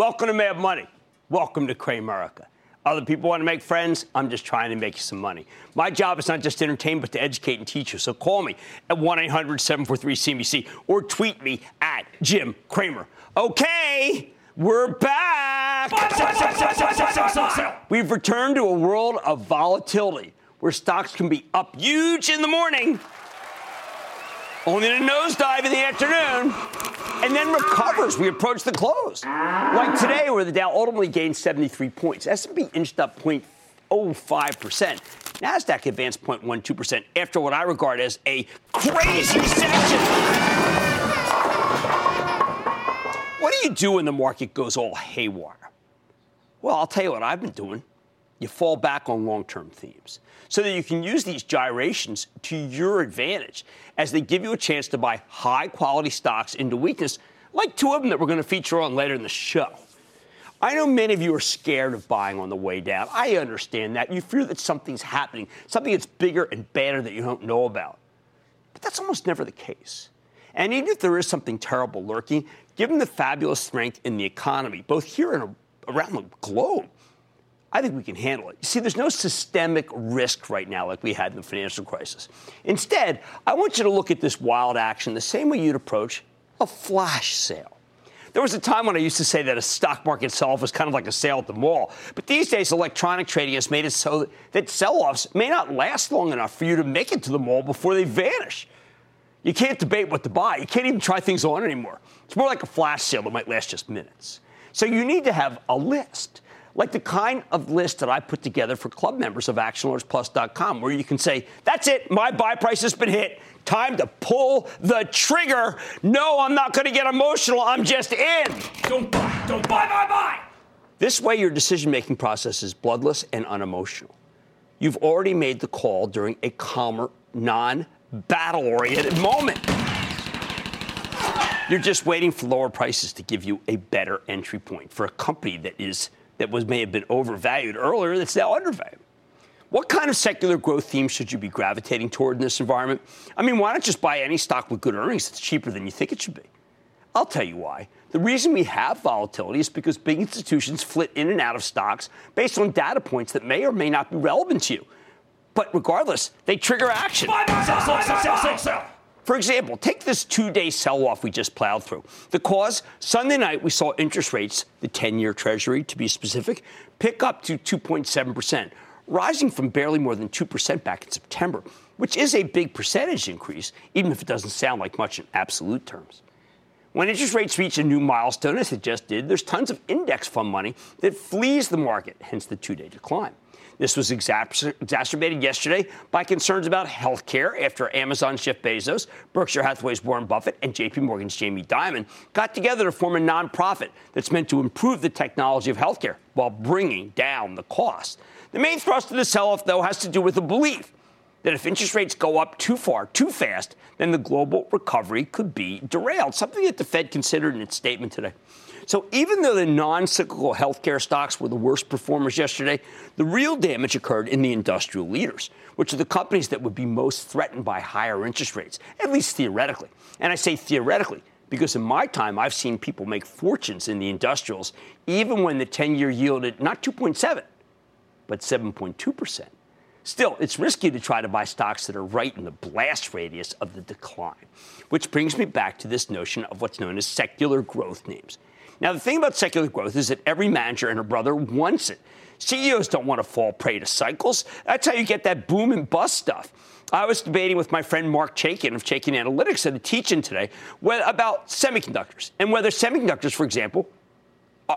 Welcome to Mad Money. Welcome to Cramerica. Other people want to make friends. I'm just trying to make you some money. My job is not just to entertain, but to educate and teach you. So call me at 1 800 743 CNBC or tweet me at Jim Cramer. Okay, we're back. We've returned to a world of volatility where stocks can be up huge in the morning, only a nosedive in the afternoon and then recovers. We approach the close. Like today, where the Dow ultimately gained 73 points. S&P inched up 0.05%. Nasdaq advanced 0.12% after what I regard as a crazy session. What do you do when the market goes all haywire? Well, I'll tell you what I've been doing. You fall back on long term themes so that you can use these gyrations to your advantage as they give you a chance to buy high quality stocks into weakness, like two of them that we're going to feature on later in the show. I know many of you are scared of buying on the way down. I understand that. You fear that something's happening, something that's bigger and badder that you don't know about. But that's almost never the case. And even if there is something terrible lurking, given the fabulous strength in the economy, both here and around the globe, I think we can handle it. You see, there's no systemic risk right now like we had in the financial crisis. Instead, I want you to look at this wild action the same way you'd approach a flash sale. There was a time when I used to say that a stock market sell off was kind of like a sale at the mall. But these days, electronic trading has made it so that sell offs may not last long enough for you to make it to the mall before they vanish. You can't debate what to buy. You can't even try things on anymore. It's more like a flash sale that might last just minutes. So you need to have a list like the kind of list that I put together for club members of ActionAlertsPlus.com, where you can say, that's it, my buy price has been hit. Time to pull the trigger. No, I'm not going to get emotional. I'm just in. Don't buy, don't buy, buy, buy. This way, your decision making process is bloodless and unemotional. You've already made the call during a calmer, non battle oriented moment. You're just waiting for lower prices to give you a better entry point for a company that is that was may have been overvalued earlier that's now undervalued. What kind of secular growth themes should you be gravitating toward in this environment? I mean, why not just buy any stock with good earnings that's cheaper than you think it should be? I'll tell you why. The reason we have volatility is because big institutions flit in and out of stocks based on data points that may or may not be relevant to you. But regardless, they trigger action. Sell, sell, sell, sell, sell, sell. For example, take this two day sell off we just plowed through. The cause Sunday night, we saw interest rates, the 10 year Treasury to be specific, pick up to 2.7%, rising from barely more than 2% back in September, which is a big percentage increase, even if it doesn't sound like much in absolute terms. When interest rates reach a new milestone, as it just did, there's tons of index fund money that flees the market, hence the two day decline. This was exacerbated yesterday by concerns about health care after Amazon's Jeff Bezos, Berkshire Hathaway's Warren Buffett, and JP Morgan's Jamie Dimon got together to form a nonprofit that's meant to improve the technology of healthcare while bringing down the cost. The main thrust of the sell off, though, has to do with the belief that if interest rates go up too far, too fast, then the global recovery could be derailed, something that the Fed considered in its statement today. So even though the non-cyclical healthcare stocks were the worst performers yesterday, the real damage occurred in the industrial leaders, which are the companies that would be most threatened by higher interest rates, at least theoretically. And I say theoretically because in my time, I've seen people make fortunes in the industrials, even when the 10 year yielded not 2.7, but 7.2%. Still, it's risky to try to buy stocks that are right in the blast radius of the decline, which brings me back to this notion of what's known as secular growth names. Now, the thing about secular growth is that every manager and her brother wants it. CEOs don't want to fall prey to cycles. That's how you get that boom and bust stuff. I was debating with my friend Mark Chaikin of Chaikin Analytics at a teaching today about semiconductors and whether semiconductors, for example,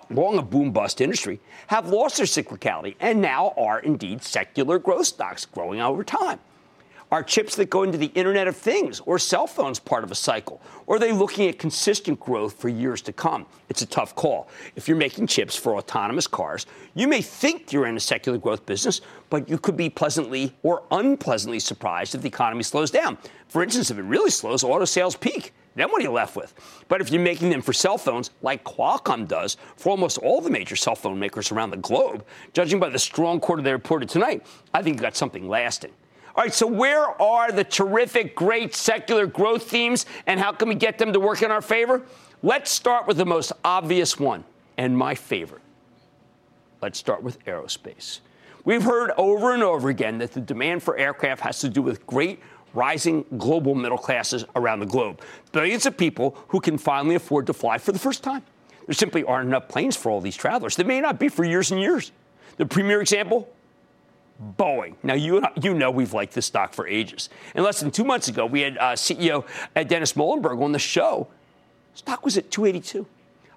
long a boom bust industry, have lost their cyclicality and now are indeed secular growth stocks growing over time. Are chips that go into the Internet of Things or cell phones part of a cycle? Or are they looking at consistent growth for years to come? It's a tough call. If you're making chips for autonomous cars, you may think you're in a secular growth business, but you could be pleasantly or unpleasantly surprised if the economy slows down. For instance, if it really slows, auto sales peak. Then what are you left with? But if you're making them for cell phones, like Qualcomm does for almost all the major cell phone makers around the globe, judging by the strong quarter they reported tonight, I think you got something lasting. All right, so where are the terrific, great secular growth themes, and how can we get them to work in our favor? Let's start with the most obvious one, and my favorite. Let's start with aerospace. We've heard over and over again that the demand for aircraft has to do with great rising global middle classes around the globe. Billions of people who can finally afford to fly for the first time. There simply aren't enough planes for all these travelers. There may not be for years and years. The premier example Boeing. Now, you, you know we've liked this stock for ages. And less than two months ago, we had uh, CEO uh, Dennis Muilenburg on the show. Stock was at 282.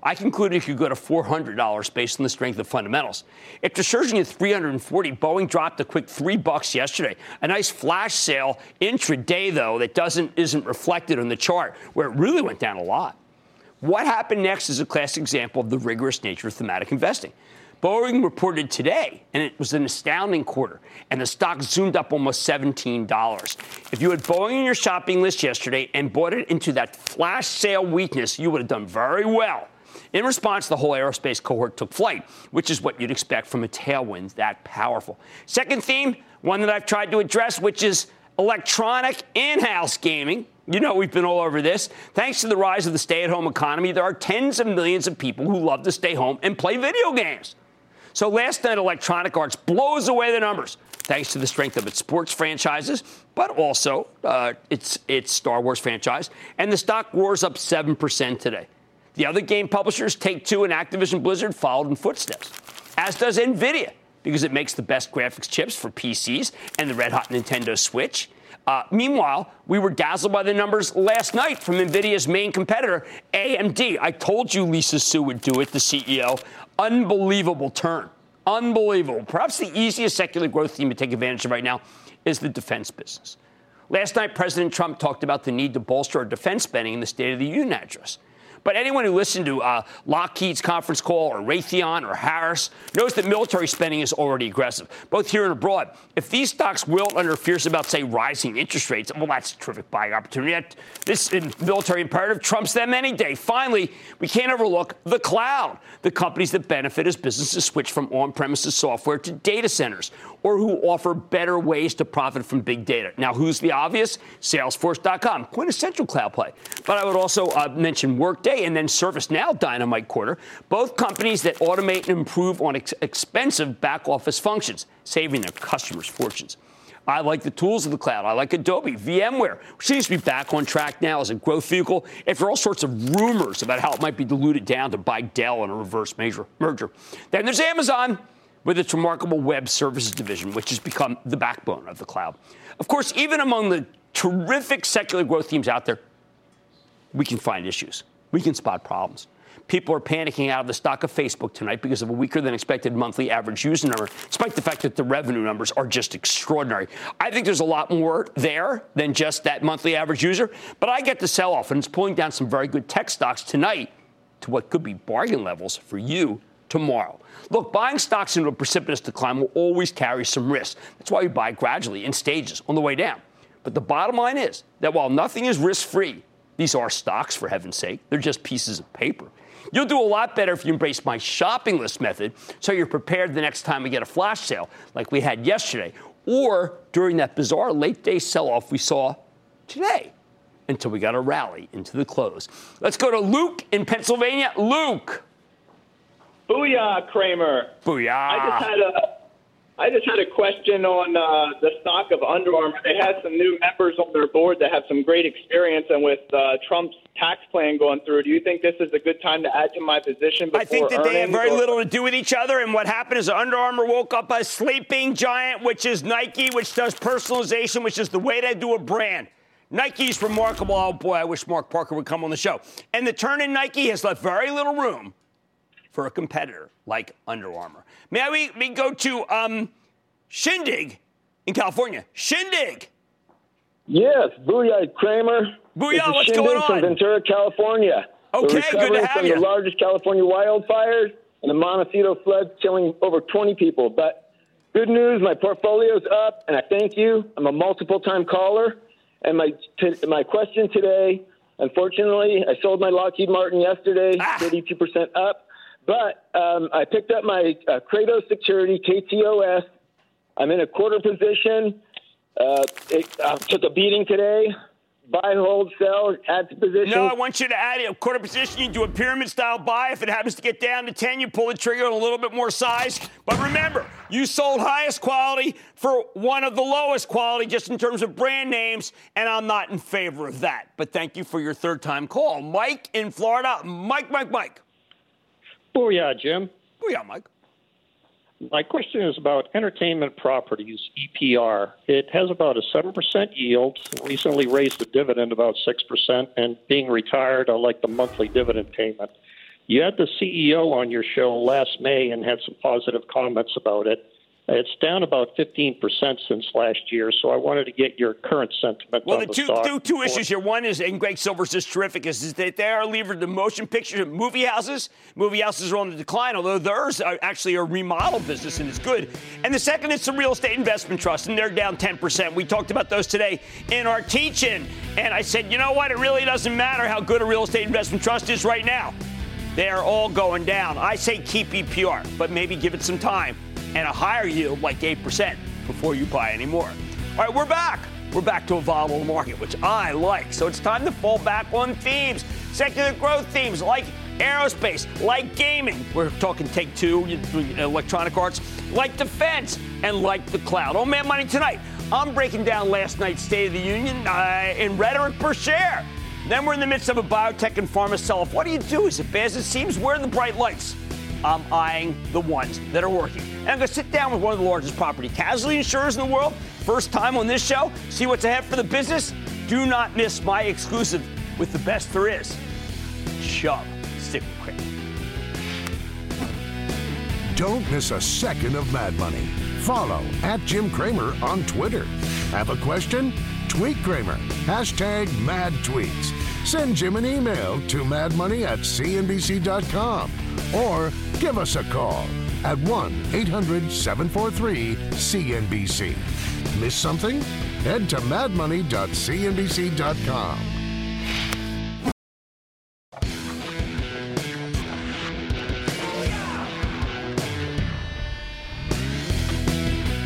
I concluded it could go to $400 based on the strength of fundamentals. After surging at 340, Boeing dropped a quick three bucks yesterday. A nice flash sale intraday, though, that doesn't isn't reflected on the chart, where it really went down a lot. What happened next is a classic example of the rigorous nature of thematic investing. Boeing reported today, and it was an astounding quarter, and the stock zoomed up almost $17. If you had Boeing on your shopping list yesterday and bought it into that flash sale weakness, you would have done very well. In response, the whole aerospace cohort took flight, which is what you'd expect from a tailwind that powerful. Second theme, one that I've tried to address, which is electronic in house gaming. You know, we've been all over this. Thanks to the rise of the stay at home economy, there are tens of millions of people who love to stay home and play video games. So last night, Electronic Arts blows away the numbers thanks to the strength of its sports franchises, but also uh, its, its Star Wars franchise. And the stock roars up 7% today. The other game publishers, Take Two and Activision Blizzard, followed in footsteps, as does NVIDIA, because it makes the best graphics chips for PCs and the red hot Nintendo Switch. Uh, meanwhile, we were dazzled by the numbers last night from NVIDIA's main competitor, AMD. I told you Lisa Su would do it, the CEO. Unbelievable turn. Unbelievable. Perhaps the easiest secular growth theme to take advantage of right now is the defense business. Last night, President Trump talked about the need to bolster our defense spending in the State of the Union address. But anyone who listened to uh, Lockheed's conference call or Raytheon or Harris knows that military spending is already aggressive, both here and abroad. If these stocks wilt under fears about, say, rising interest rates, well, that's a terrific buying opportunity. That, This military imperative trumps them any day. Finally, we can't overlook the cloud, the companies that benefit as businesses switch from on premises software to data centers or who offer better ways to profit from big data. Now, who's the obvious? Salesforce.com, quintessential cloud play. But I would also uh, mention Workday and then ServiceNow Dynamite Quarter, both companies that automate and improve on ex- expensive back office functions, saving their customers fortunes. I like the tools of the cloud. I like Adobe, VMware, which seems to be back on track now as a growth vehicle after all sorts of rumors about how it might be diluted down to buy Dell in a reverse major merger. Then there's Amazon with its remarkable web services division, which has become the backbone of the cloud. Of course, even among the terrific secular growth themes out there, we can find issues. We can spot problems. People are panicking out of the stock of Facebook tonight because of a weaker than expected monthly average user number, despite the fact that the revenue numbers are just extraordinary. I think there's a lot more there than just that monthly average user, but I get the sell off, and it's pulling down some very good tech stocks tonight to what could be bargain levels for you tomorrow. Look, buying stocks into a precipitous decline will always carry some risk. That's why we buy gradually in stages on the way down. But the bottom line is that while nothing is risk free, these are stocks, for heaven's sake. They're just pieces of paper. You'll do a lot better if you embrace my shopping list method so you're prepared the next time we get a flash sale like we had yesterday or during that bizarre late day sell off we saw today until we got a rally into the close. Let's go to Luke in Pennsylvania. Luke. Booyah, Cramer. Booyah. I just had a I just had a question on uh, the stock of Under Armour. They had some new members on their board that have some great experience, and with uh, Trump's tax plan going through, do you think this is a good time to add to my position? I think that they have very or- little to do with each other. And what happened is Under Armour woke up a sleeping giant, which is Nike, which does personalization, which is the way to do a brand. Nike's remarkable. Oh boy, I wish Mark Parker would come on the show. And the turn in Nike has left very little room for a competitor like Under Armour. May we, we go to um, Shindig in California? Shindig. Yes, Booyah, Cramer. Booyah, what's Shindig going on? From Ventura, California. Okay, good to have from you. the largest California wildfires and the Montecito flood, killing over 20 people. But good news, my portfolio's up, and I thank you. I'm a multiple-time caller, and my t- my question today, unfortunately, I sold my Lockheed Martin yesterday, Ah. 32% up. But um, I picked up my uh, Kratos Security KTOS. I'm in a quarter position. Uh, it uh, took a beating today. Buy, hold, sell, add to position. No, I want you to add a quarter position. You do a pyramid style buy. If it happens to get down to 10, you pull the trigger on a little bit more size. But remember, you sold highest quality for one of the lowest quality just in terms of brand names, and I'm not in favor of that. But thank you for your third time call. Mike in Florida. Mike, Mike, Mike. Booyah, Jim. Booyah, Mike. My question is about entertainment properties, EPR. It has about a 7% yield, recently raised the dividend about 6%, and being retired, I like the monthly dividend payment. You had the CEO on your show last May and had some positive comments about it. It's down about 15% since last year, so I wanted to get your current sentiment Well, on the the two, stock. two, two issues here. One is, and Greg Silvers is terrific, is, is that they are levered to motion pictures and movie houses. Movie houses are on the decline, although theirs are actually a remodel business and it's good. And the second is the real estate investment trust, and they're down 10%. We talked about those today in our teaching. And I said, you know what? It really doesn't matter how good a real estate investment trust is right now. They are all going down. I say keep EPR, but maybe give it some time and a higher yield like 8% before you buy any more. All right, we're back. We're back to a volatile market, which I like. So it's time to fall back on themes, secular growth themes like aerospace, like gaming. We're talking Take Two, Electronic Arts, like defense, and like the cloud. Oh, man, money tonight. I'm breaking down last night's State of the Union uh, in rhetoric per share. Then we're in the midst of a biotech and pharma sell-off. What do you do? Is it bad as it seems? Where are in the bright lights? I'm eyeing the ones that are working. And I'm going to sit down with one of the largest property casualty insurers in the world. First time on this show. See what's ahead for the business. Do not miss my exclusive with the best there is. Chubb. Stick with Cramer. Don't miss a second of Mad Money. Follow at Jim Cramer on Twitter. Have a question? Tweet Cramer. Hashtag mad tweets. Send Jim an email to madmoney at cnbc.com or give us a call at 1 800 743 CNBC. Miss something? Head to madmoney.cnbc.com.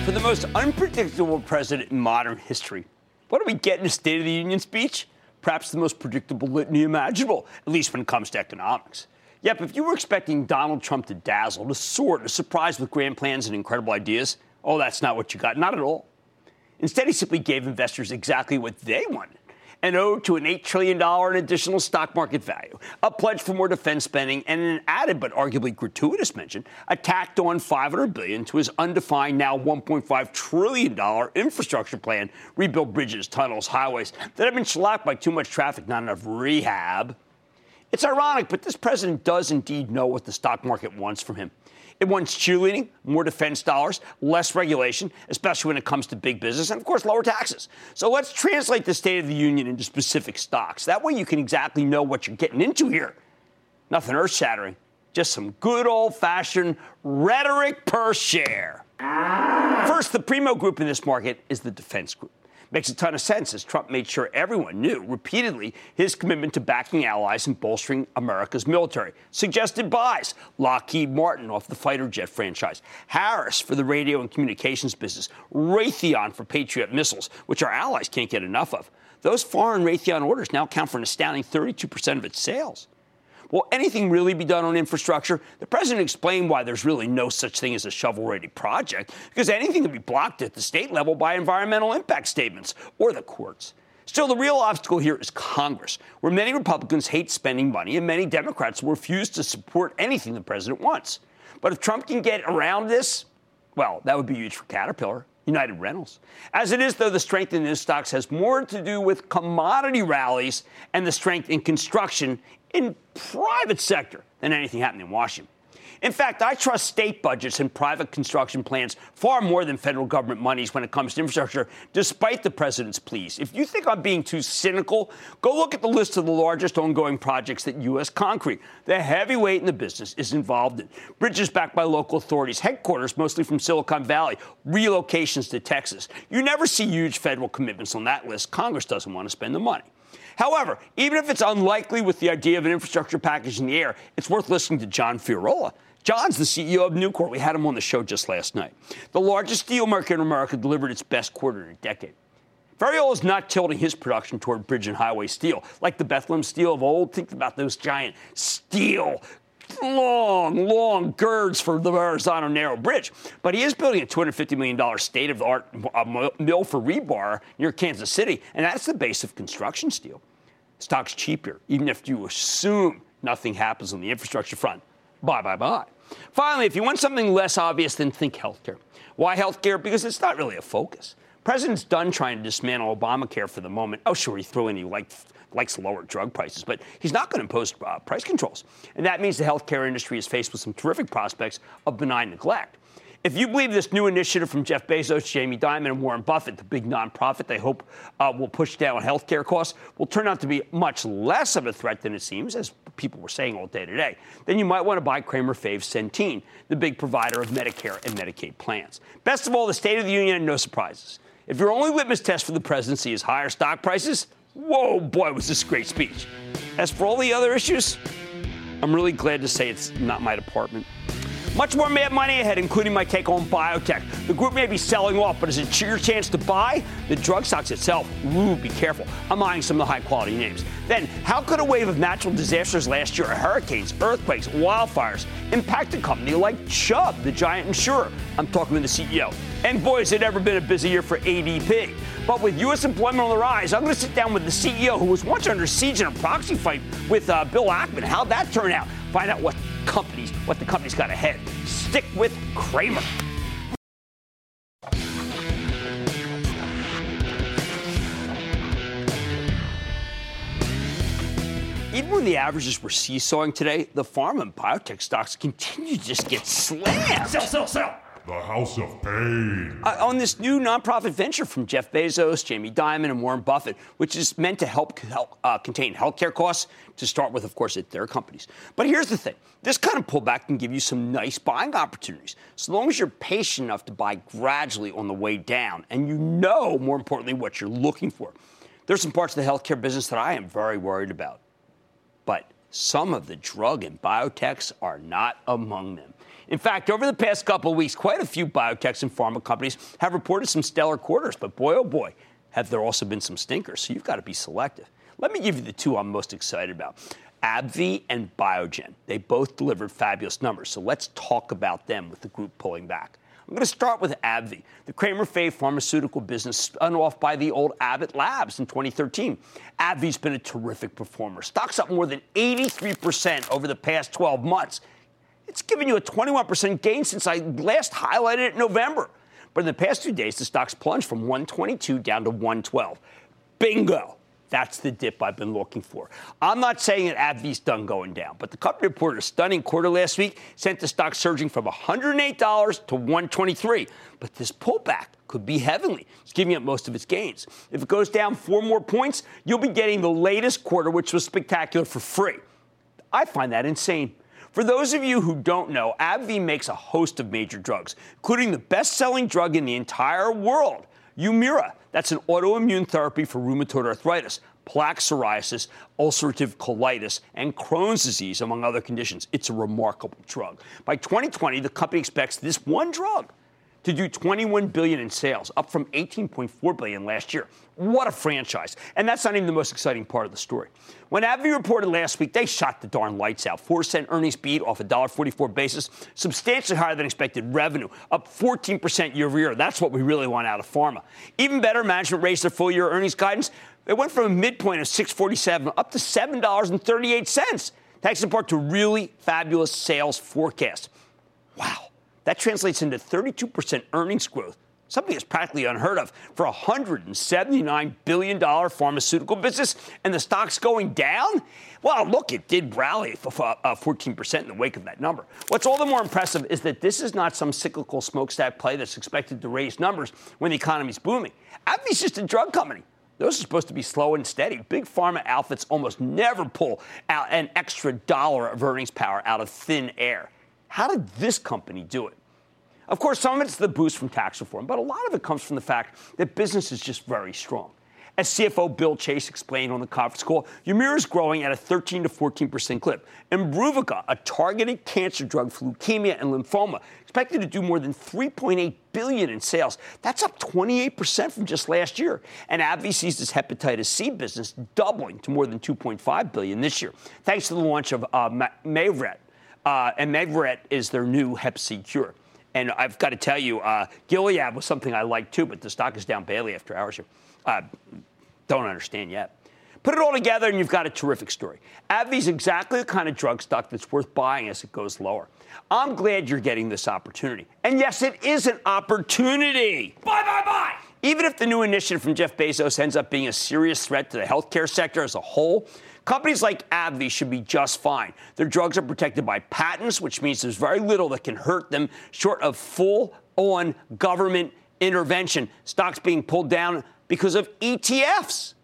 For the most unpredictable president in modern history, what do we get in a State of the Union speech? Perhaps the most predictable litany imaginable, at least when it comes to economics. Yep, if you were expecting Donald Trump to dazzle, to soar, to surprise with grand plans and incredible ideas, oh, that's not what you got. Not at all. Instead, he simply gave investors exactly what they wanted an ode to an $8 trillion in additional stock market value, a pledge for more defense spending, and an added but arguably gratuitous mention, a tacked on $500 billion to his undefined, now $1.5 trillion infrastructure plan, rebuild bridges, tunnels, highways that have been shellacked by too much traffic, not enough rehab. It's ironic, but this president does indeed know what the stock market wants from him. It wants cheerleading, more defense dollars, less regulation, especially when it comes to big business, and of course, lower taxes. So let's translate the State of the Union into specific stocks. That way you can exactly know what you're getting into here. Nothing earth shattering, just some good old fashioned rhetoric per share. First, the primo group in this market is the defense group. Makes a ton of sense as Trump made sure everyone knew repeatedly his commitment to backing allies and bolstering America's military. Suggested buys Lockheed Martin off the fighter jet franchise, Harris for the radio and communications business, Raytheon for Patriot missiles, which our allies can't get enough of. Those foreign Raytheon orders now account for an astounding 32% of its sales. Will anything really be done on infrastructure? The president explained why there's really no such thing as a shovel ready project, because anything can be blocked at the state level by environmental impact statements or the courts. Still, the real obstacle here is Congress, where many Republicans hate spending money and many Democrats will refuse to support anything the president wants. But if Trump can get around this, well, that would be huge for Caterpillar. United Rentals. As it is, though, the strength in these stocks has more to do with commodity rallies and the strength in construction in private sector than anything happening in Washington. In fact, I trust state budgets and private construction plans far more than federal government monies when it comes to infrastructure, despite the president's pleas. If you think I'm being too cynical, go look at the list of the largest ongoing projects that U.S. Concrete, the heavyweight in the business, is involved in. Bridges backed by local authorities, headquarters mostly from Silicon Valley, relocations to Texas. You never see huge federal commitments on that list. Congress doesn't want to spend the money. However, even if it's unlikely with the idea of an infrastructure package in the air, it's worth listening to John Ferriola. John's the CEO of Nucor. We had him on the show just last night. The largest steel market in America delivered its best quarter in a decade. Ferriola is not tilting his production toward bridge and highway steel. Like the Bethlehem steel of old, think about those giant steel long, long girds for the Verrazano Narrow Bridge. But he is building a $250 million state of the art uh, mill for rebar near Kansas City, and that's the base of construction steel. Stock's cheaper, even if you assume nothing happens on the infrastructure front. Bye, bye, bye. Finally, if you want something less obvious, then think healthcare. Why healthcare? Because it's not really a focus. President's done trying to dismantle Obamacare for the moment. Oh, sure, he threw in he likes, likes lower drug prices, but he's not going to impose uh, price controls. And that means the healthcare industry is faced with some terrific prospects of benign neglect. If you believe this new initiative from Jeff Bezos, Jamie Dimon, and Warren Buffett, the big nonprofit they hope uh, will push down healthcare costs, will turn out to be much less of a threat than it seems, as people were saying all day today, then you might want to buy Cramer Fave Centene, the big provider of Medicare and Medicaid plans. Best of all, the State of the Union, no surprises. If your only litmus test for the presidency is higher stock prices, whoa, boy, was this great speech. As for all the other issues, I'm really glad to say it's not my department. Much more mad money ahead, including my take on biotech. The group may be selling off, but is it your chance to buy? The drug stocks itself, ooh, be careful. I'm eyeing some of the high quality names. Then, how could a wave of natural disasters last year, hurricanes, earthquakes, wildfires, impact a company like Chubb, the giant insurer? I'm talking to the CEO. And boy, has it ever been a busy year for ADP. But with U.S. employment on the rise, I'm going to sit down with the CEO who was once under siege in a proxy fight with uh, Bill Ackman. How'd that turn out? Find out what companies, what the company's got ahead. Stick with Cramer. Even when the averages were seesawing today, the pharma and biotech stocks continue to just get slammed. Sell, sell, sell. The House of Pain. Uh, on this new nonprofit venture from Jeff Bezos, Jamie Dimon, and Warren Buffett, which is meant to help, help uh, contain healthcare costs to start with, of course, at their companies. But here's the thing this kind of pullback can give you some nice buying opportunities, so long as you're patient enough to buy gradually on the way down and you know, more importantly, what you're looking for. There's some parts of the healthcare business that I am very worried about, but some of the drug and biotechs are not among them. In fact, over the past couple of weeks, quite a few biotechs and pharma companies have reported some stellar quarters, but boy, oh boy, have there also been some stinkers. So you've got to be selective. Let me give you the two I'm most excited about. AbbVie and Biogen. They both delivered fabulous numbers. So let's talk about them with the group pulling back. I'm going to start with AbbVie, the Cramer Fave pharmaceutical business spun off by the old Abbott Labs in 2013. AbbVie's been a terrific performer. Stock's up more than 83% over the past 12 months. It's given you a 21% gain since I last highlighted it in November. But in the past two days, the stock's plunged from 122 down to 112. Bingo. That's the dip I've been looking for. I'm not saying that AbbVie's done going down, but the company reported a stunning quarter last week, sent the stock surging from $108 to 123. But this pullback could be heavenly. It's giving up most of its gains. If it goes down four more points, you'll be getting the latest quarter, which was spectacular, for free. I find that insane. For those of you who don't know, AbbVie makes a host of major drugs, including the best selling drug in the entire world, Humira. That's an autoimmune therapy for rheumatoid arthritis, plaque psoriasis, ulcerative colitis, and Crohn's disease, among other conditions. It's a remarkable drug. By 2020, the company expects this one drug to do 21 billion in sales, up from 18.4 billion last year. What a franchise. And that's not even the most exciting part of the story. When AbbVie reported last week, they shot the darn lights out. 4 cent earnings beat off a $1.44 basis, substantially higher than expected revenue, up 14% year over year. That's what we really want out of pharma. Even better, management raised their full year earnings guidance. It went from a midpoint of 647 up to $7.38, thanks in part to really fabulous sales forecast. Wow. That translates into 32% earnings growth something that's practically unheard of for a $179 billion pharmaceutical business, and the stock's going down? Well, look, it did rally for 14% uh, in the wake of that number. What's all the more impressive is that this is not some cyclical smokestack play that's expected to raise numbers when the economy's booming. AbbVie's just a drug company. Those are supposed to be slow and steady. Big pharma outfits almost never pull out an extra dollar of earnings power out of thin air. How did this company do it? Of course, some of it's the boost from tax reform, but a lot of it comes from the fact that business is just very strong. As CFO Bill Chase explained on the conference call, Humira is growing at a 13 to 14 percent clip. Imbruvica, a targeted cancer drug for leukemia and lymphoma, expected to do more than 3.8 billion in sales. That's up 28 percent from just last year. And AbbVie sees its hepatitis C business doubling to more than 2.5 billion this year, thanks to the launch of uh. Uh, and Mavyret is their new Hep C cure. And I've got to tell you, uh, Gilead was something I liked too, but the stock is down barely after hours here. Uh, don't understand yet. Put it all together, and you've got a terrific story. AbbVie's exactly the kind of drug stock that's worth buying as it goes lower. I'm glad you're getting this opportunity. And yes, it is an opportunity. Buy, buy, buy. Even if the new initiative from Jeff Bezos ends up being a serious threat to the healthcare sector as a whole, Companies like AbbVie should be just fine. Their drugs are protected by patents, which means there's very little that can hurt them short of full on government intervention. Stocks being pulled down because of ETFs.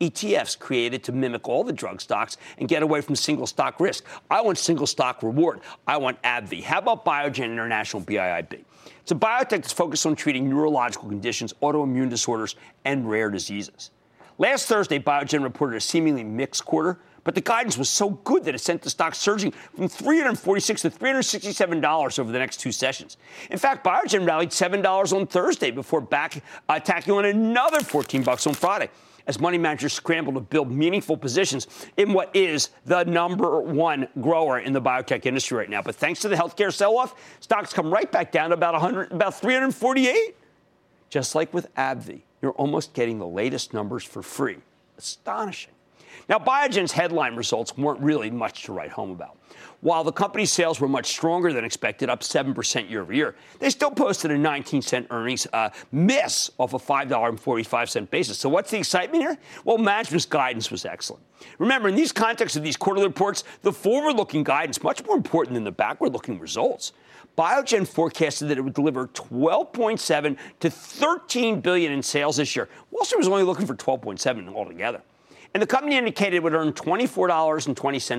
ETFs created to mimic all the drug stocks and get away from single stock risk. I want single stock reward. I want AbbVie. How about Biogen International BIIB? It's a biotech that's focused on treating neurological conditions, autoimmune disorders, and rare diseases. Last Thursday, Biogen reported a seemingly mixed quarter, but the guidance was so good that it sent the stock surging from 346 to $367 over the next two sessions. In fact, Biogen rallied $7 on Thursday before back attacking on another 14 bucks on Friday as money managers scramble to build meaningful positions in what is the number one grower in the biotech industry right now. But thanks to the healthcare sell-off, stocks come right back down to about 100, about 348. Just like with AbbVie, you're almost getting the latest numbers for free. Astonishing. Now, Biogen's headline results weren't really much to write home about. While the company's sales were much stronger than expected, up 7% year over year, they still posted a 19 cent earnings uh, miss off a $5.45 basis. So, what's the excitement here? Well, management's guidance was excellent. Remember, in these contexts of these quarterly reports, the forward looking guidance much more important than the backward looking results. Biogen forecasted that it would deliver 12.7 to 13 billion in sales this year. Wall Street was only looking for 12.7 altogether. And the company indicated it would earn $24.20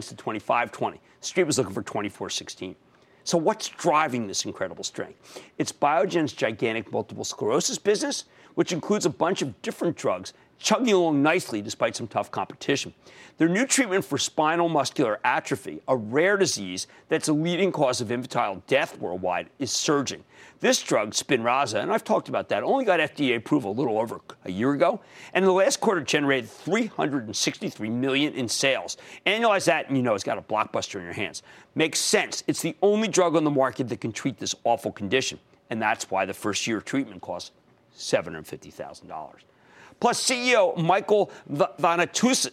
to $25.20. Street was looking for 24.16. So what's driving this incredible strength? It's Biogen's gigantic multiple sclerosis business, which includes a bunch of different drugs chugging along nicely despite some tough competition. Their new treatment for spinal muscular atrophy, a rare disease that's a leading cause of infantile death worldwide, is surging. This drug, Spinraza, and I've talked about that, only got FDA approval a little over a year ago, and in the last quarter generated 363 million in sales. Annualize that, and you know it's got a blockbuster in your hands. Makes sense. It's the only drug on the market that can treat this awful condition, and that's why the first year treatment costs $750,000. Plus, CEO Michael Vanatus,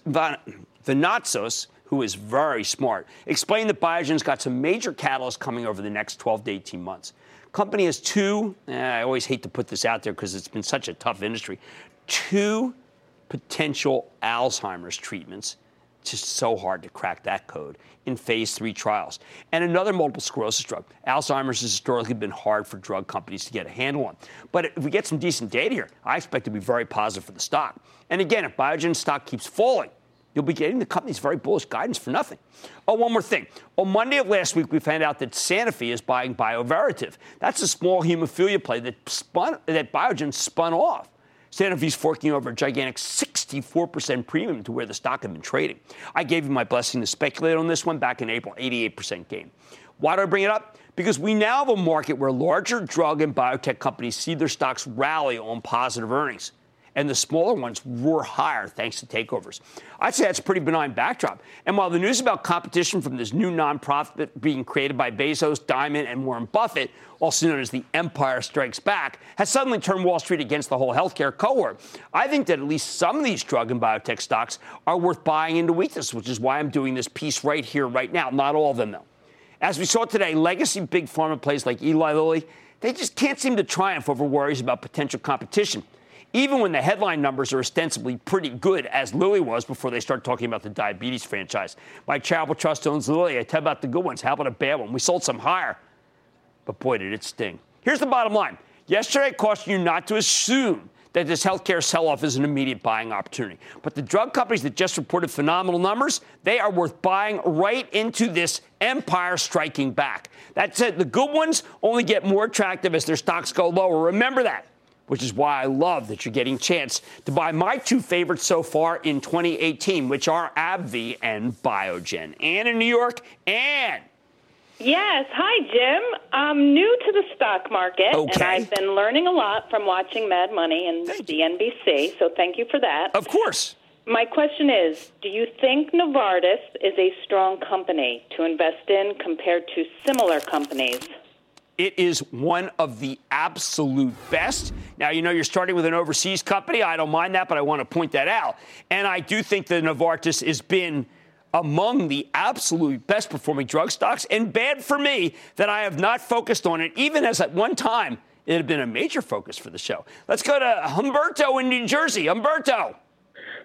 Vounatsos, who is very smart, explained that Biogen's got some major catalysts coming over the next 12 to 18 months. Company has two, eh, I always hate to put this out there because it's been such a tough industry, two potential Alzheimer's treatments just so hard to crack that code in phase three trials. And another multiple sclerosis drug. Alzheimer's has historically been hard for drug companies to get a handle on. But if we get some decent data here, I expect to be very positive for the stock. And again, if Biogen stock keeps falling, you'll be getting the company's very bullish guidance for nothing. Oh, one more thing. On Monday of last week, we found out that Sanofi is buying Bioverativ. That's a small hemophilia play that, spun, that Biogen spun off. Sanofi's forking over a gigantic 64% premium to where the stock had been trading. I gave you my blessing to speculate on this one back in April, 88% gain. Why do I bring it up? Because we now have a market where larger drug and biotech companies see their stocks rally on positive earnings and the smaller ones roar higher thanks to takeovers. I'd say that's a pretty benign backdrop. And while the news about competition from this new nonprofit being created by Bezos, Dimon, and Warren Buffett, also known as the Empire Strikes Back, has suddenly turned Wall Street against the whole healthcare cohort, I think that at least some of these drug and biotech stocks are worth buying into weakness, which is why I'm doing this piece right here, right now. Not all of them, though. As we saw today, legacy big pharma plays like Eli Lilly, they just can't seem to triumph over worries about potential competition even when the headline numbers are ostensibly pretty good, as Lilly was before they started talking about the diabetes franchise. My charitable trust owns Lilly. I tell about the good ones. How about a bad one? We sold some higher, but boy, did it sting. Here's the bottom line. Yesterday, I cautioned you not to assume that this healthcare sell-off is an immediate buying opportunity. But the drug companies that just reported phenomenal numbers, they are worth buying right into this empire striking back. That said, the good ones only get more attractive as their stocks go lower. Remember that which is why I love that you're getting a chance to buy my two favorites so far in 2018, which are AbbVie and Biogen. And in New York, and Yes. Hi, Jim. I'm new to the stock market, okay. and I've been learning a lot from watching Mad Money and CNBC, so thank you for that. Of course. My question is Do you think Novartis is a strong company to invest in compared to similar companies? It is one of the absolute best. Now, you know, you're starting with an overseas company. I don't mind that, but I want to point that out. And I do think that Novartis has been among the absolute best performing drug stocks, and bad for me that I have not focused on it, even as at one time it had been a major focus for the show. Let's go to Humberto in New Jersey. Humberto.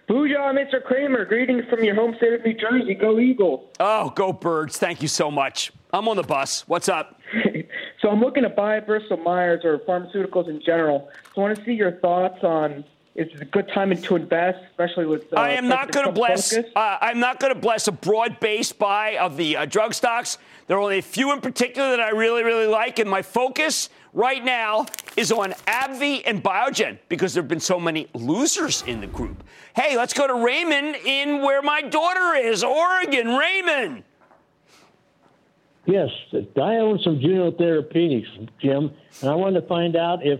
Booyah, Mr. Cramer. Greetings from your home state of New Jersey. Go Eagles. Oh, go Birds. Thank you so much. I'm on the bus. What's up? so I'm looking to buy Bristol Myers or pharmaceuticals in general. So I want to see your thoughts on is it a good time to invest, especially with. Uh, I am not going to bless. Uh, I'm not going to bless a broad-based buy of the uh, drug stocks. There are only a few in particular that I really, really like, and my focus right now is on AbbVie and Biogen because there have been so many losers in the group. Hey, let's go to Raymond in where my daughter is, Oregon. Raymond. Yes, I own some Juno Therapeutics, Jim, and I wanted to find out if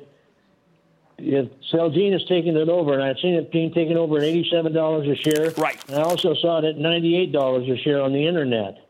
if Celgene is taking it over, and I've seen it being taken over at eighty-seven dollars a share. Right. And I also saw it at ninety-eight dollars a share on the internet.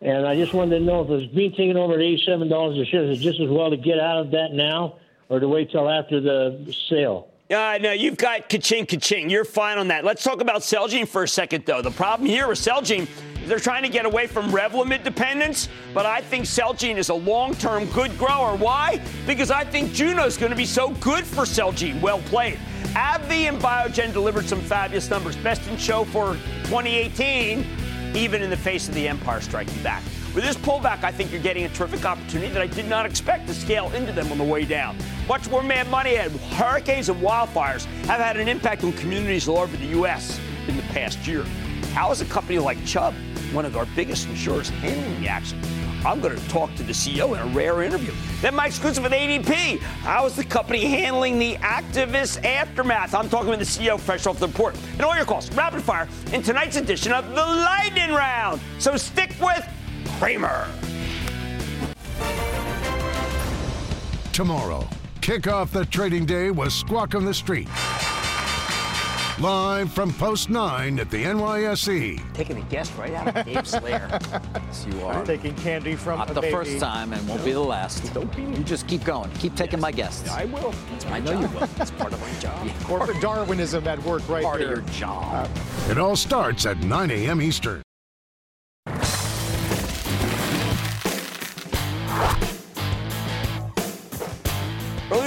And I just wanted to know if it's being taken over at eighty-seven dollars a share, is it just as well to get out of that now, or to wait till after the sale? Uh, no, you've got ka-ching, ka-ching. You're fine on that. Let's talk about Celgene for a second, though. The problem here with Celgene they're trying to get away from Revlimid dependence, but I think Celgene is a long-term good grower. Why? Because I think Juno is going to be so good for Celgene. Well played. AbbVie and Biogen delivered some fabulous numbers. Best in show for 2018, even in the face of the Empire striking back. With this pullback, I think you're getting a terrific opportunity that I did not expect to scale into them on the way down. Much more mad money ahead. Hurricanes and wildfires have had an impact on communities all over the U.S. in the past year. How is a company like Chubb one of our biggest insurers handling the action. I'm going to talk to the CEO in a rare interview. Then my exclusive with ADP. How is the company handling the activist aftermath? I'm talking with the CEO fresh off the report. And all your calls, rapid fire, in tonight's edition of the Lightning Round. So stick with Cramer. Tomorrow, kick off the trading day with Squawk on the Street. Live from Post 9 at the NYSE. Taking a guest right out of Dave's lair. yes, you are. Taking candy from Not the baby. first time and won't be the last. Don't be You just keep going. Keep taking yes. my guests. I will. It's my I know job. you will. It's part of my job. Corporate Darwinism at work right part there. of your job. Uh, it all starts at 9 a.m. Eastern.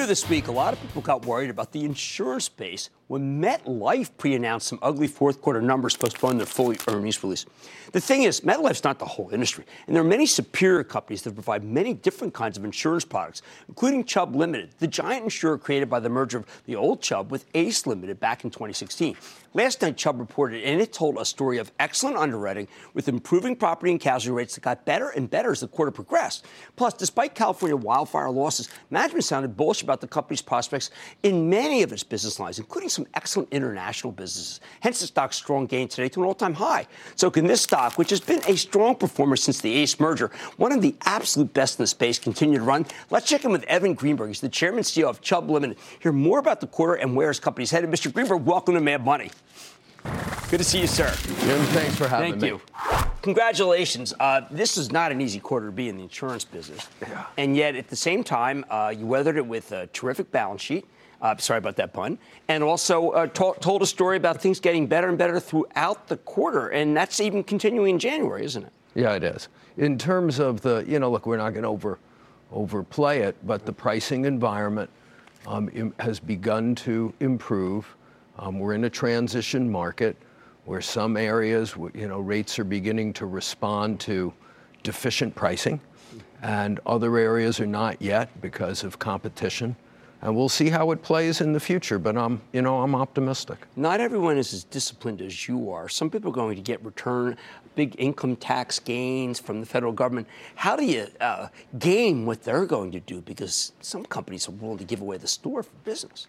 This week, a lot of people got worried about the insurance space when MetLife pre-announced some ugly fourth quarter numbers postponed their full earnings release. The thing is, MetLife's not the whole industry, and there are many superior companies that provide many different kinds of insurance products, including Chubb Limited, the giant insurer created by the merger of the old Chubb with Ace Limited back in 2016. Last night, Chubb reported, and it told a story of excellent underwriting with improving property and casualty rates that got better and better as the quarter progressed. Plus, despite California wildfire losses, management sounded bullish about about the company's prospects in many of its business lines, including some excellent international businesses. Hence, the stock's strong gain today to an all-time high. So can this stock, which has been a strong performer since the ACE merger, one of the absolute best in the space, continue to run? Let's check in with Evan Greenberg. He's the chairman and CEO of Chubb Limited. Hear more about the quarter and where his company's headed. Mr. Greenberg, welcome to Mad Money. Good to see you, sir. Jim, thanks for having Thank me. Thank you. Congratulations. Uh, this is not an easy quarter to be in the insurance business. And yet, at the same time, uh, you weathered it with a terrific balance sheet. Uh, sorry about that pun. And also uh, to- told a story about things getting better and better throughout the quarter. And that's even continuing in January, isn't it? Yeah, it is. In terms of the, you know, look, we're not going to over overplay it, but the pricing environment um, im- has begun to improve. Um, we're in a transition market where some areas, you know, rates are beginning to respond to deficient pricing, and other areas are not yet because of competition. And we'll see how it plays in the future, but I'm, you know, I'm optimistic. Not everyone is as disciplined as you are. Some people are going to get return big income tax gains from the federal government. How do you uh, game what they're going to do? Because some companies are willing to give away the store for business.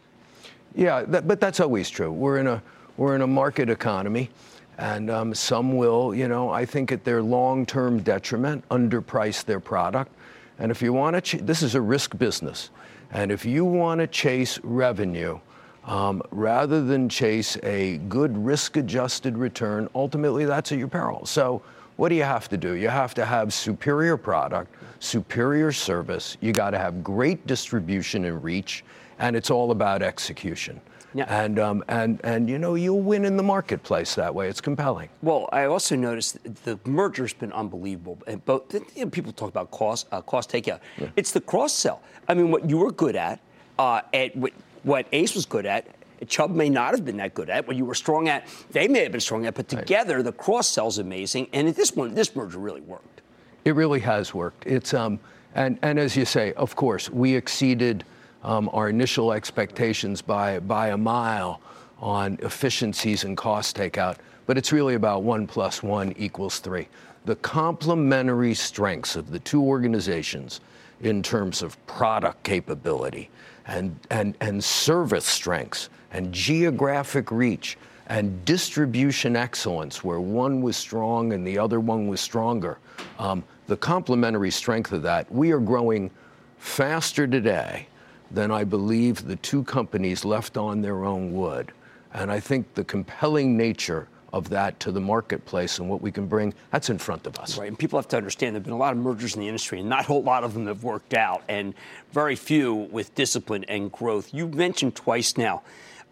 Yeah, that, but that's always true. We're in a we're in a market economy, and um, some will, you know, I think at their long-term detriment, underprice their product. And if you want to, ch- this is a risk business, and if you want to chase revenue. Um, rather than chase a good risk-adjusted return, ultimately that's at your peril. So, what do you have to do? You have to have superior product, superior service. You got to have great distribution and reach, and it's all about execution. And um, and and you know you'll win in the marketplace that way. It's compelling. Well, I also noticed the merger's been unbelievable. And both you know, people talk about cost uh, cost takeout. It's the cross sell. I mean, what you were good at, uh, at what, what Ace was good at. Chubb may not have been that good at what you were strong at. They may have been strong at, but together the cross sell's amazing. And at this one, this merger really worked. It really has worked. It's um, and and as you say, of course, we exceeded um, our initial expectations by by a mile on efficiencies and cost takeout. But it's really about one plus one equals three. The complementary strengths of the two organizations in terms of product capability and and and service strengths and geographic reach and distribution excellence, where one was strong and the other one was stronger. Um, the complementary strength of that, we are growing faster today than I believe the two companies left on their own would. And I think the compelling nature of that to the marketplace and what we can bring, that's in front of us. Right, and people have to understand there have been a lot of mergers in the industry, and not a whole lot of them have worked out, and very few with discipline and growth. You mentioned twice now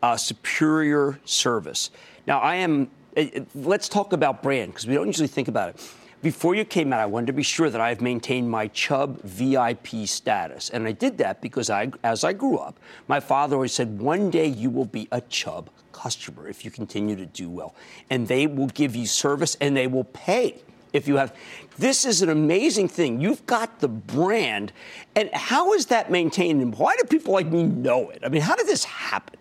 uh, superior service. Now, I am. uh, let's talk about brand because we don't usually think about it. Before you came out, I wanted to be sure that I have maintained my Chubb VIP status, and I did that because I, as I grew up, my father always said, "One day you will be a Chubb customer if you continue to do well, and they will give you service and they will pay." if you have. This is an amazing thing. You've got the brand, and how is that maintained? And why do people like me know it? I mean, how did this happen?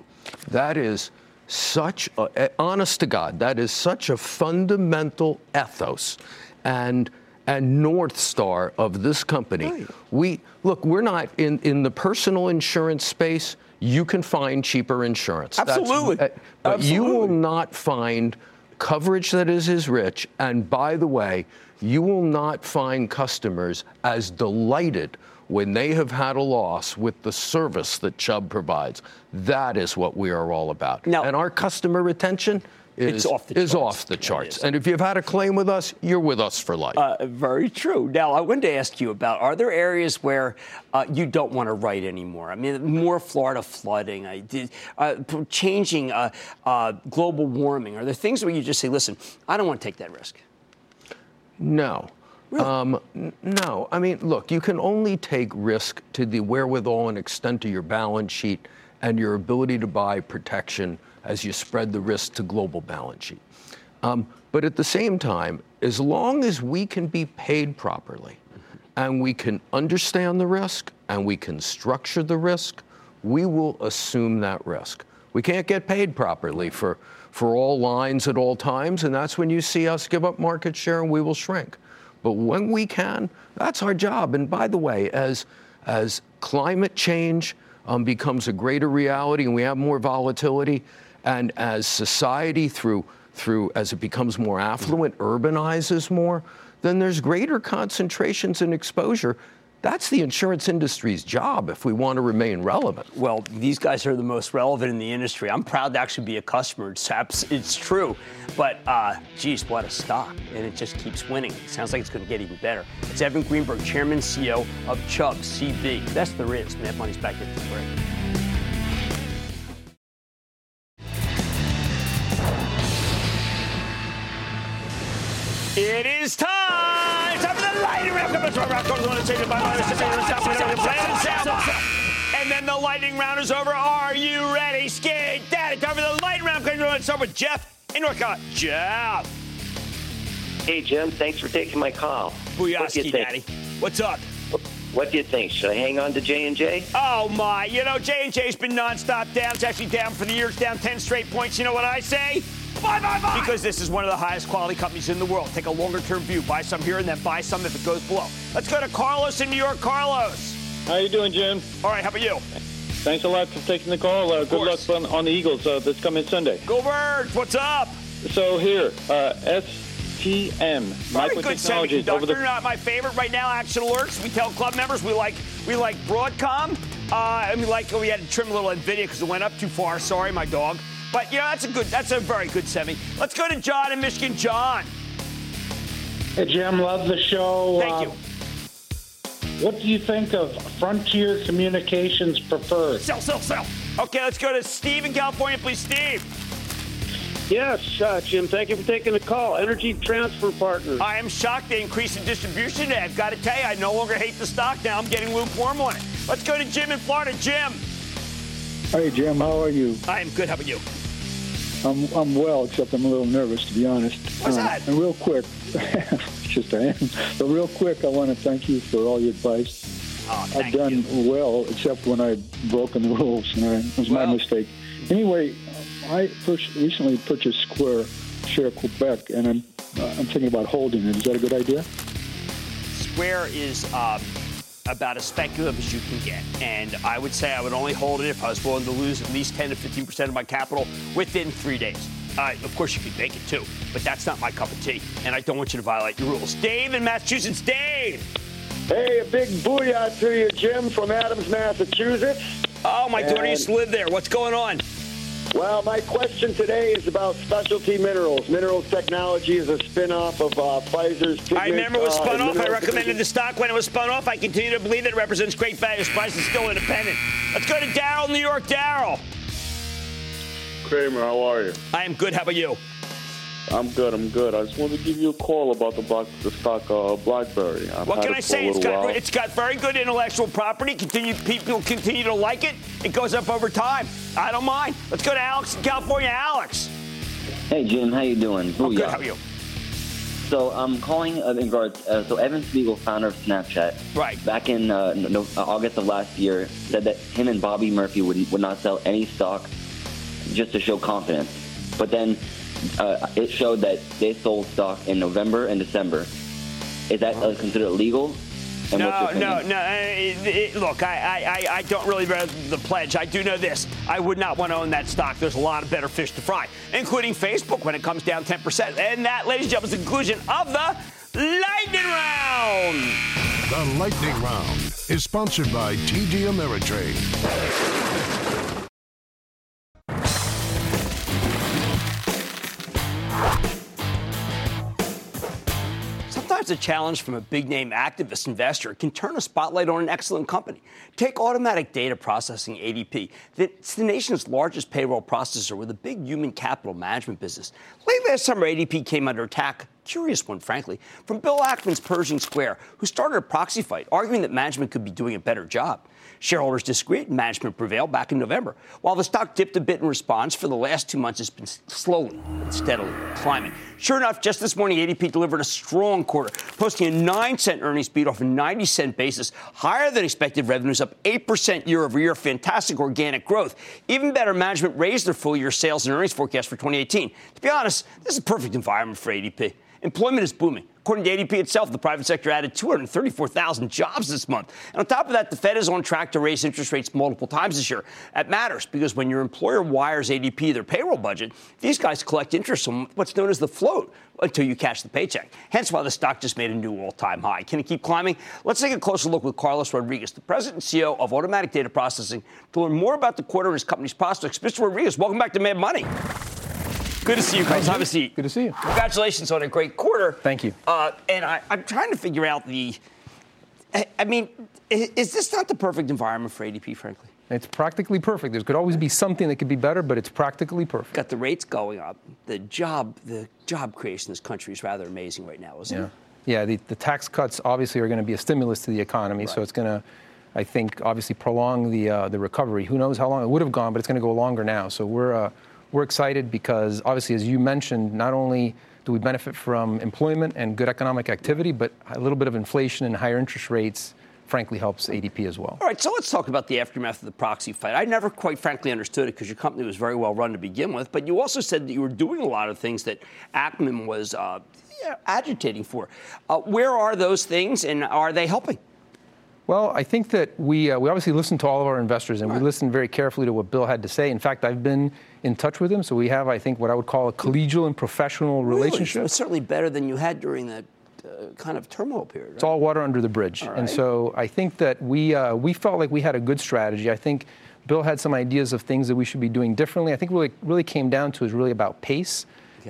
That is such, a, eh, honest to God, that is such a fundamental ethos and and north star of this company. We look, we're not in in the personal insurance space. You can find cheaper insurance. That's- Absolutely. eh, but you will not find coverage that is as rich. And by the way, you will not find customers as delighted when they have had a loss with the service that Chubb provides. That is what we are all about. Now, and our customer retention is It's off the is charts. off the charts. And if you've had a claim with us, you're with us for life. Uh, very true. Now, I wanted to ask you about are there areas where uh, you don't want to write anymore? I mean, more Florida flooding, I did, uh, changing uh, uh, global warming. Are there things where you just say, listen, I don't want to take that risk? No. Um, n- no. I mean, look, you can only take risk to the wherewithal and extent of your balance sheet and your ability to buy protection as you spread the risk to global balance sheet. Um, but at the same time, as long as we can be paid properly and we can understand the risk and we can structure the risk, we will assume that risk. We can't get paid properly for, for all lines at all times, and that's when you see us give up market share and we will shrink. But when we can, that's our job. And by the way, as, as climate change um, becomes a greater reality and we have more volatility, and as society through through as it becomes more affluent, urbanizes more, then there's greater concentrations and exposure that's the insurance industry's job if we want to remain relevant. Well, these guys are the most relevant in the industry. I'm proud to actually be a customer. It's, it's true. But, uh, geez, what a stock. And it just keeps winning. It sounds like it's going to get even better. It's Evan Greenberg, Chairman CEO of Chubb CB. Best there is. Mad Money's back at the break. Is time! Time for the lightning round. And then the lightning round is over. Are you ready? Skate Daddy. Time for the lightning round. Let's start with Jeff in North Carolina. Jeff. Hey, Jim. Thanks for taking my call. Booyahski, Daddy. What's up? What do you think? Should I hang on to J and J? Oh my! You know J and J's been nonstop down. It's actually down for the year. It's down ten straight points. You know what I say? Buy, buy, buy. Because this is one of the highest quality companies in the world. Take a longer term view. Buy some here and then buy some if it goes below. Let's go to Carlos in New York. Carlos. How you doing, Jim? All right. How about you? Thanks a lot for taking the call. Uh, good luck on, on, the Eagles uh, this coming Sunday. Go Birds! What's up? So here, uh, STM, Very good semiconductor. Over the... Not my favorite right now. Action alerts. We tell club members we like we like Broadcom. Uh, and we like we had to trim a little Nvidia because it went up too far. Sorry, my dog. But you know, that's a good, that's a very good semi. Let's go to John in Michigan. John. Hey Jim, love the show. Thank uh, you. What do you think of Frontier Communications Preferred? Sell, sell, sell. Okay, let's go to Steve in California, please. Steve. Yes, uh, Jim, thank you for taking the call. Energy Transfer Partners. I am shocked they increased the distribution. I've got to tell you, I no longer hate the stock now. I'm getting lukewarm on it. Let's go to Jim in Florida. Jim. Hey, Jim, how are you? I am good. How about you? I'm I'm well, except I'm a little nervous to be honest. What's uh, that? And real quick, just I am. But real quick, I want to thank you for all your advice. Oh, I've done you. well, except when I've broken the rules, and I, it was well, my mistake. Anyway, I first recently purchased Square Share Quebec, and I'm uh, I'm thinking about holding it. Is that a good idea? Square is. Um about as speculative as you can get. And I would say I would only hold it if I was willing to lose at least 10 to 15% of my capital within three days. Uh, of course, you could make it too, but that's not my cup of tea, and I don't want you to violate your rules. Dave in Massachusetts. Dave! Hey, a big booyah to you, Jim, from Adams, Massachusetts. Oh, my daughter used to live there. What's going on? Well, my question today is about specialty minerals. Minerals Technology is a spin-off of uh, Pfizer's. Pigment, I remember it was spun uh, off. I recommended the stock when it was spun off. I continue to believe that it represents great value. Price is still independent. Let's go to Daryl, New York. Daryl. Cramer, how are you? I am good. How about you? I'm good. I'm good. I just wanted to give you a call about the, block, the stock uh, BlackBerry. I've what can I say? It's got it's got very good intellectual property. Continue people continue to like it. It goes up over time. I don't mind. Let's go to Alex in California. Alex. Hey Jim, how you doing? I'm good. How are you? So I'm calling uh, in regards. Uh, so Evan Spiegel, founder of Snapchat, right, back in uh, no, uh, August of last year, said that him and Bobby Murphy would would not sell any stock just to show confidence. But then uh, it showed that they sold stock in November and December. Is that uh, considered illegal? And no, no, no. It, it, look, I, I, I don't really read the pledge. I do know this. I would not want to own that stock. There's a lot of better fish to fry, including Facebook when it comes down 10%. And that, ladies and gentlemen, is the conclusion of the Lightning Round. The Lightning Round is sponsored by TD Ameritrade. Sometimes a challenge from a big name activist investor can turn a spotlight on an excellent company. Take automatic data processing ADP. It's the nation's largest payroll processor with a big human capital management business. Late last summer, ADP came under attack curious one, frankly, from Bill Ackman's Pershing Square, who started a proxy fight, arguing that management could be doing a better job. Shareholders disagreed. Management prevailed back in November. While the stock dipped a bit in response, for the last two months, it's been slowly and steadily climbing. Sure enough, just this morning, ADP delivered a strong quarter, posting a 9 cent earnings beat off a 90 cent basis, higher than expected revenues up 8% year over year, fantastic organic growth. Even better, management raised their full year sales and earnings forecast for 2018. To be honest, this is a perfect environment for ADP. Employment is booming. According to ADP itself, the private sector added 234,000 jobs this month. And on top of that, the Fed is on track to raise interest rates multiple times this year. That matters because when your employer wires ADP their payroll budget, these guys collect interest on what's known as the float until you cash the paycheck. Hence why the stock just made a new all-time high. Can it keep climbing? Let's take a closer look with Carlos Rodriguez, the president and CEO of Automatic Data Processing, to learn more about the quarter and his company's prospects. Mr. Rodriguez, welcome back to Mad Money. Good to see you, Carlos. Have a seat. Good to see you. Congratulations on a great quarter. Thank you. Uh, and I, I'm trying to figure out the. I, I mean, is this not the perfect environment for ADP, frankly? It's practically perfect. There could always be something that could be better, but it's practically perfect. Got the rates going up. The job, the job creation in this country is rather amazing right now, isn't Yeah. it? Yeah, the, the tax cuts obviously are going to be a stimulus to the economy, so it's going to, I think, obviously prolong the uh, the recovery. Who knows how long it would have gone, but it's going to go longer now. So we're uh, we're excited because obviously, as you mentioned, not only do we benefit from employment and good economic activity, but a little bit of inflation and higher interest rates, frankly, helps ADP as well. All right, so let's talk about the aftermath of the proxy fight. I never quite frankly understood it because your company was very well run to begin with, but you also said that you were doing a lot of things that Ackman was uh, yeah, agitating for. Uh, where are those things and are they helping? Well, I think that we, uh, we obviously listened to all of our investors and we listened very carefully to what Bill had to say. In fact, I've been in touch with him, so we have, I think, what I would call a collegial and professional relationship. It's certainly better than you had during that uh, kind of turmoil period. It's all water under the bridge. All And so I think that we, uh, we felt like we had a good strategy. I think Bill had some ideas of things that we should be doing differently. I think really really came down to is really about pace.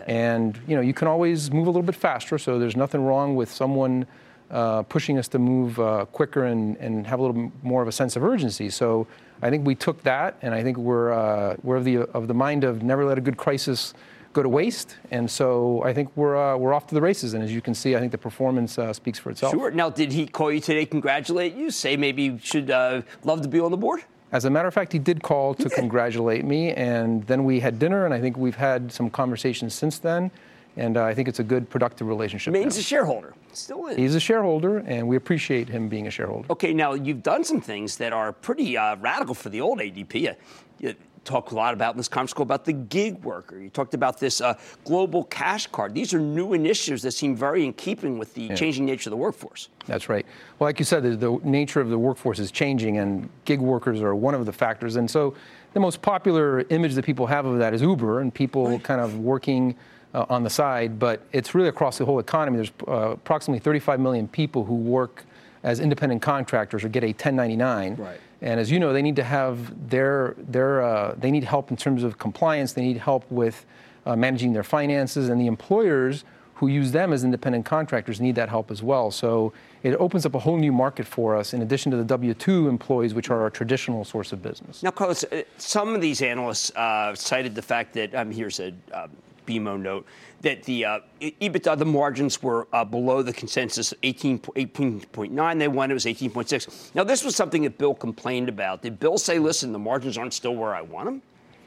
And you know, you can always move a little bit faster, so there's nothing wrong with someone uh, pushing us to move uh, quicker and, and have a little more of a sense of urgency. So I think we took that, and I think we're, uh, we're of, the, of the mind of never let a good crisis go to waste. And so I think we're, uh, we're off to the races. And as you can see, I think the performance uh, speaks for itself. Sure. Now, did he call you today, congratulate you, say maybe you should uh, love to be on the board? As a matter of fact, he did call to congratulate me, and then we had dinner, and I think we've had some conversations since then, and uh, I think it's a good, productive relationship. He's now. a shareholder. Still in. He's a shareholder, and we appreciate him being a shareholder. Okay, now you've done some things that are pretty uh, radical for the old ADP. You, you talked a lot about in this conference call about the gig worker. You talked about this uh, global cash card. These are new initiatives that seem very in keeping with the Yeah. changing nature of the workforce. That's right. Well, like you said, the, the nature of the workforce is changing, and gig workers are one of the factors. And so, the most popular image that people have of that is Uber and people kind of working uh, on the side. But it's really across the whole economy. There's uh, approximately 35 million people who work as independent contractors or get a 1099. Right. And as you know, they need to have their their uh, they need help in terms of compliance. They need help with uh, managing their finances, and the employers who use them as independent contractors need that help as well. So it opens up a whole new market for us, in addition to the W two employees, which are our traditional source of business. Now, Carlos, uh, some of these analysts uh, cited the fact that, um, here's a uh, BMO note, that the uh, EBITDA, the margins were uh, below the consensus 18, 18.9. They wanted it was 18.6. Now, this was something that Bill complained about. Did Bill say, listen, the margins aren't still where I want them?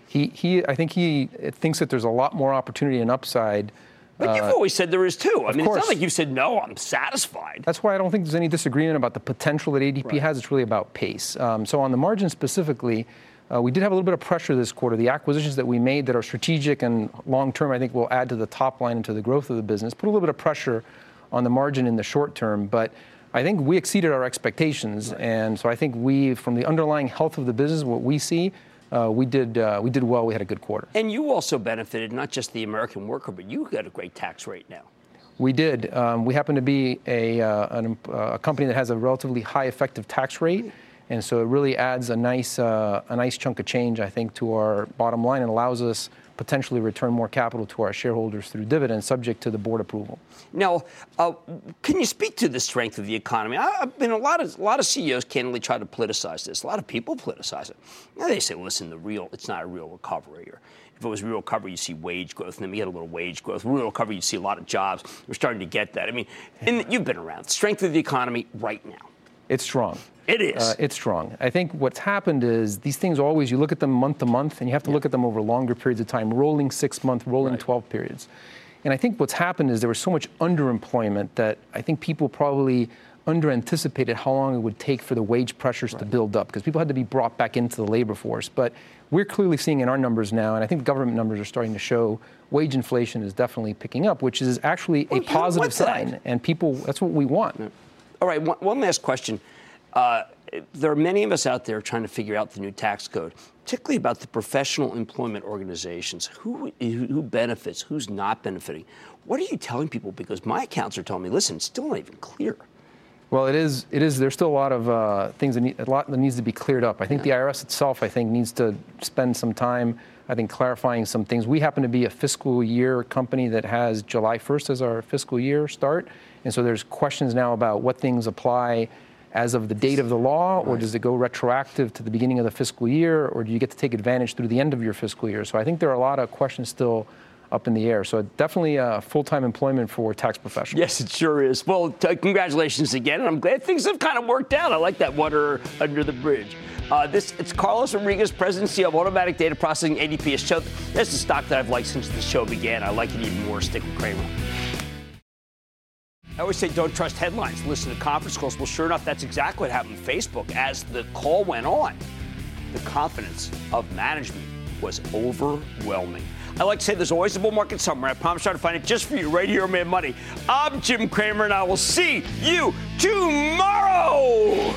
He, he, I think he thinks that there's a lot more opportunity and upside. But you've uh, always said there is too. I mean, it's not like you said, no, I'm satisfied. That's why I don't think there's any disagreement about the potential that ADP has. It's really about pace. Um, so on the margin specifically, uh, we did have a little bit of pressure this quarter. The acquisitions that we made that are strategic and long term, I think, will add to the top line and to the growth of the business. Put a little bit of pressure on the margin in the short term, but I think we exceeded our expectations, and so I think we, from the underlying health of the business, what we see, uh, we did uh, we did well. We had a good quarter. And you also benefited, not just the American worker, but you got a great tax rate now. We did. Um, we happen to be a, uh, an, uh, a company that has a relatively high effective tax rate, and so it really adds a nice uh, a nice chunk of change, I think, to our bottom line and allows us potentially return more capital to our shareholders through dividends, subject to the board approval. Now, uh, can you speak to the strength of the economy? I, I've been a lot of a lot of CEOs candidly try to politicize this. A lot of people politicize it. Now they say, listen, the real it's not a real recovery. Or if it was real recovery, you see wage growth, and then we get a little wage growth. Real recovery, you see a lot of jobs. We're starting to get that. I mean, you've been around. Strength of the economy right now. It's strong. It is. Uh, it's strong. I think what's happened is these things always, you look at them month to month, and you have to look at them over longer periods of time, rolling six month, rolling 12 periods. And I think what's happened is there was so much underemployment that I think people probably under anticipated how long it would take for the wage pressures right. to build up because people had to be brought back into the labor force. But we're clearly seeing in our numbers now, and I think government numbers are starting to show wage inflation is definitely picking up, which is actually well, a positive sign. That? And people, that's what we want. Yeah. All right, one, one last question. Uh, there are many of us out there trying to figure out the new tax code, particularly about the professional employment organizations. Who, who benefits, who's not benefiting? What are you telling people? Because my accounts are telling me, listen, it's still not even clear. Well, it is. It is. There's still a lot of uh, things that need, a lot that needs to be cleared up. I think yeah. the IRS itself, I think, needs to spend some time. I think clarifying some things. We happen to be a fiscal year company that has July 1st as our fiscal year start, and so there's questions now about what things apply as of the date of the law, or does it go retroactive to the beginning of the fiscal year, or do you get to take advantage through the end of your fiscal year? So I think there are a lot of questions still up in the air. So definitely uh, full-time employment for tax professionals. Yes, it sure is. Well, t- congratulations again, and I'm glad things have kind of worked out. I like that water under the bridge. Uh, this it's Carlos Rodriguez, President CEO of Automatic Data Processing ADP. Is show, this is a stock that I've liked since the show began. I like it even more. Stick with Cramer. I always say don't trust headlines. Listen to conference calls. Well, sure enough, that's exactly what happened on Facebook. As the call went on, the confidence of management was overwhelming. I like to say there's always a bull market somewhere. I promise I'll find it just for you right here on Mad Money. I'm Jim Cramer, and I will see you tomorrow.